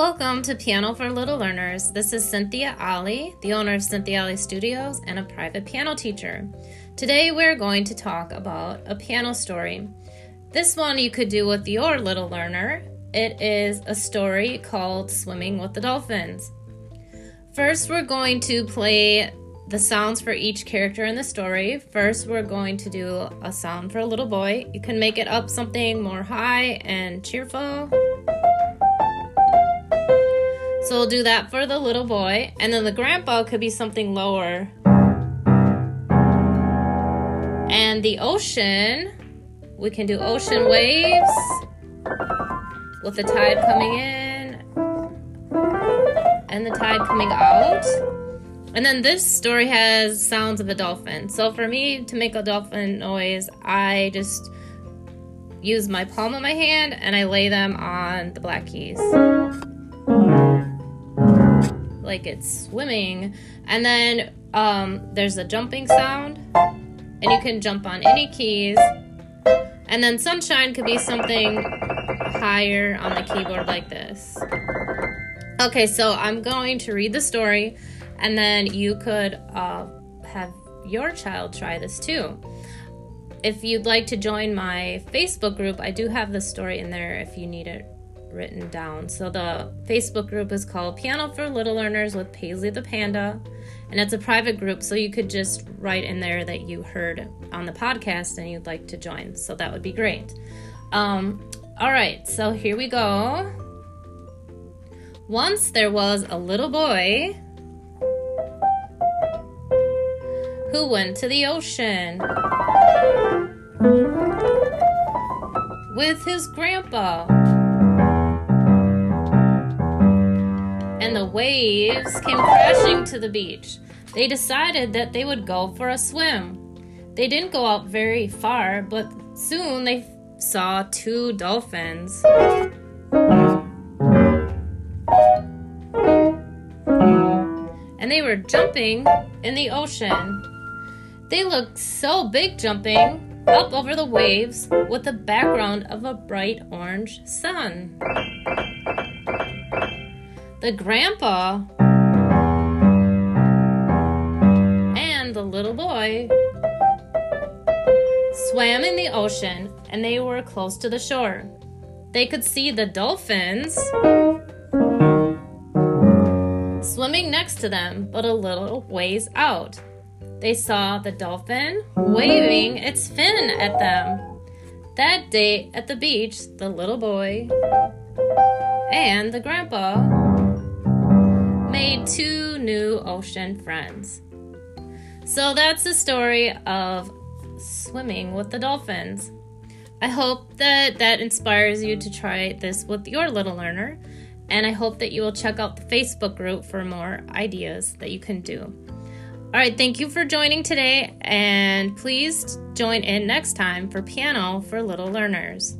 Welcome to Piano for Little Learners. This is Cynthia Ali, the owner of Cynthia Ali Studios and a private piano teacher. Today we're going to talk about a piano story. This one you could do with your little learner. It is a story called Swimming with the Dolphins. First, we're going to play the sounds for each character in the story. First, we're going to do a sound for a little boy. You can make it up something more high and cheerful. So we'll do that for the little boy. And then the grandpa could be something lower. And the ocean, we can do ocean waves with the tide coming in and the tide coming out. And then this story has sounds of a dolphin. So for me to make a dolphin noise, I just use my palm of my hand and I lay them on the black keys like it's swimming. And then um, there's a jumping sound, and you can jump on any keys. And then sunshine could be something higher on the keyboard like this. Okay, so I'm going to read the story, and then you could uh, have your child try this too. If you'd like to join my Facebook group, I do have the story in there if you need it written down. So the Facebook group is called Piano for Little Learners with Paisley the Panda. And it's a private group, so you could just write in there that you heard on the podcast and you'd like to join. So that would be great. Um, all right, so here we go. Once there was a little boy who went to the ocean with his grandpa. And the waves came crashing to the beach. They decided that they would go for a swim. They didn't go out very far, but soon they saw two dolphins. And they were jumping in the ocean. They looked so big jumping up over the waves with the background of a bright orange sun the grandpa and the little boy swam in the ocean and they were close to the shore. They could see the dolphins swimming next to them, but a little ways out. They saw the dolphin waving its fin at them. That day at the beach, the little boy and the grandpa made two new ocean friends. So that's the story of swimming with the dolphins. I hope that that inspires you to try this with your little learner, and I hope that you will check out the Facebook group for more ideas that you can do. All right, thank you for joining today, and please join in next time for Piano for Little Learners.